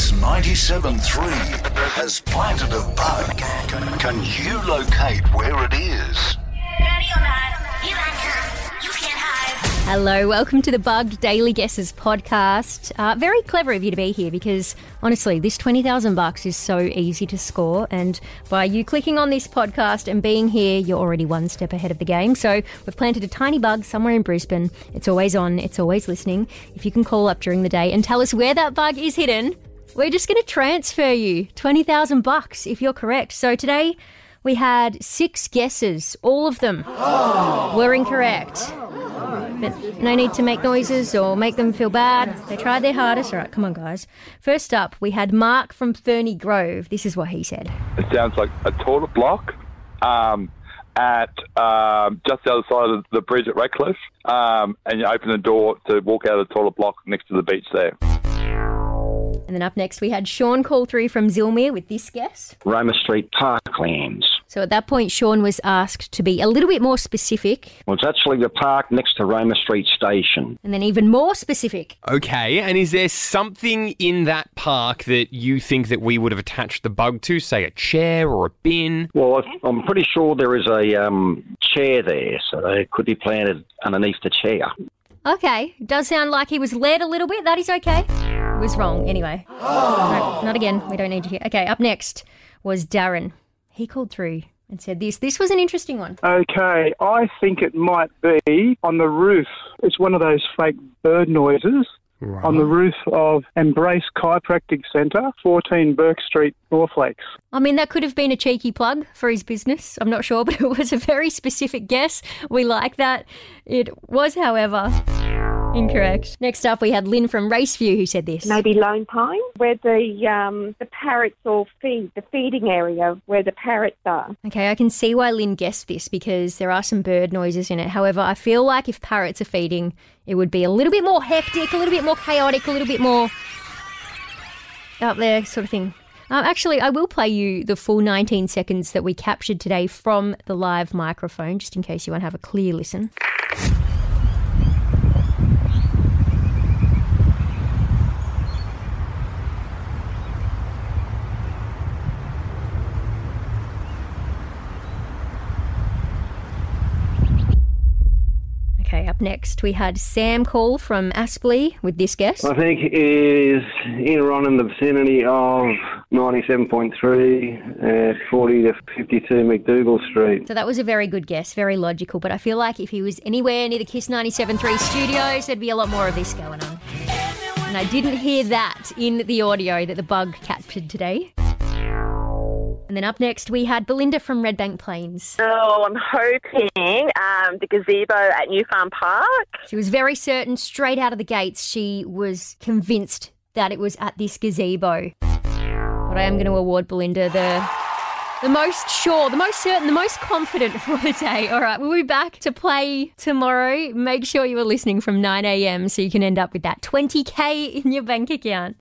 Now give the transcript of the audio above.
Kiss 97.3 has planted a bug. Can you locate where it is? Hello, welcome to the Bugged Daily Guesses podcast. Uh, very clever of you to be here because honestly, this 20,000 bucks is so easy to score. And by you clicking on this podcast and being here, you're already one step ahead of the game. So we've planted a tiny bug somewhere in Brisbane. It's always on, it's always listening. If you can call up during the day and tell us where that bug is hidden, we're just going to transfer you 20,000 bucks if you're correct. So today we had six guesses. All of them were incorrect. But no need to make noises or make them feel bad. They tried their hardest. All right, come on, guys. First up, we had Mark from Ferny Grove. This is what he said. It sounds like a toilet block um, at um, just the other side of the bridge at Redcliffe, um, and you open the door to walk out of the toilet block next to the beach there. And then up next, we had Sean call through from Zillmere with this guess. Roma Street Parklands. So at that point, Sean was asked to be a little bit more specific Well, it's actually the park next to Roma Street Station. and then even more specific. Okay, and is there something in that park that you think that we would have attached the bug to, say a chair or a bin? Well, I- I'm pretty sure there is a um, chair there, so it could be planted underneath the chair. Okay, does sound like he was led a little bit. That is okay. Was wrong anyway. No, not again. We don't need to hear. Okay, up next was Darren. He called through and said this. This was an interesting one. Okay, I think it might be on the roof. It's one of those fake bird noises on the roof of Embrace Chiropractic Centre, 14 Burke Street, Northlakes. I mean, that could have been a cheeky plug for his business. I'm not sure, but it was a very specific guess. We like that. It was, however, incorrect. Next up, we had Lynn from Raceview who said this. maybe Lone Pine, where the um, the parrots all feed, the feeding area where the parrots are. Okay, I can see why Lynn guessed this because there are some bird noises in it. However, I feel like if parrots are feeding, it would be a little bit more hectic, a little bit more chaotic, a little bit more up there, sort of thing. Um, actually, I will play you the full 19 seconds that we captured today from the live microphone, just in case you want to have a clear listen. Okay, up next we had Sam call from Aspley with this guess. I think it is in around in the vicinity of 97.3, uh, 40 to 52 McDougall Street. So that was a very good guess, very logical. But I feel like if he was anywhere near the Kiss 97.3 studios, there'd be a lot more of this going on. And I didn't hear that in the audio that the bug captured today. And then up next, we had Belinda from Red Bank Plains. Oh, I'm hoping um, the gazebo at New Farm Park. She was very certain straight out of the gates. She was convinced that it was at this gazebo. But I am going to award Belinda the the most sure, the most certain, the most confident for the day. All right, we'll be back to play tomorrow. Make sure you are listening from 9 a.m. so you can end up with that 20k in your bank account.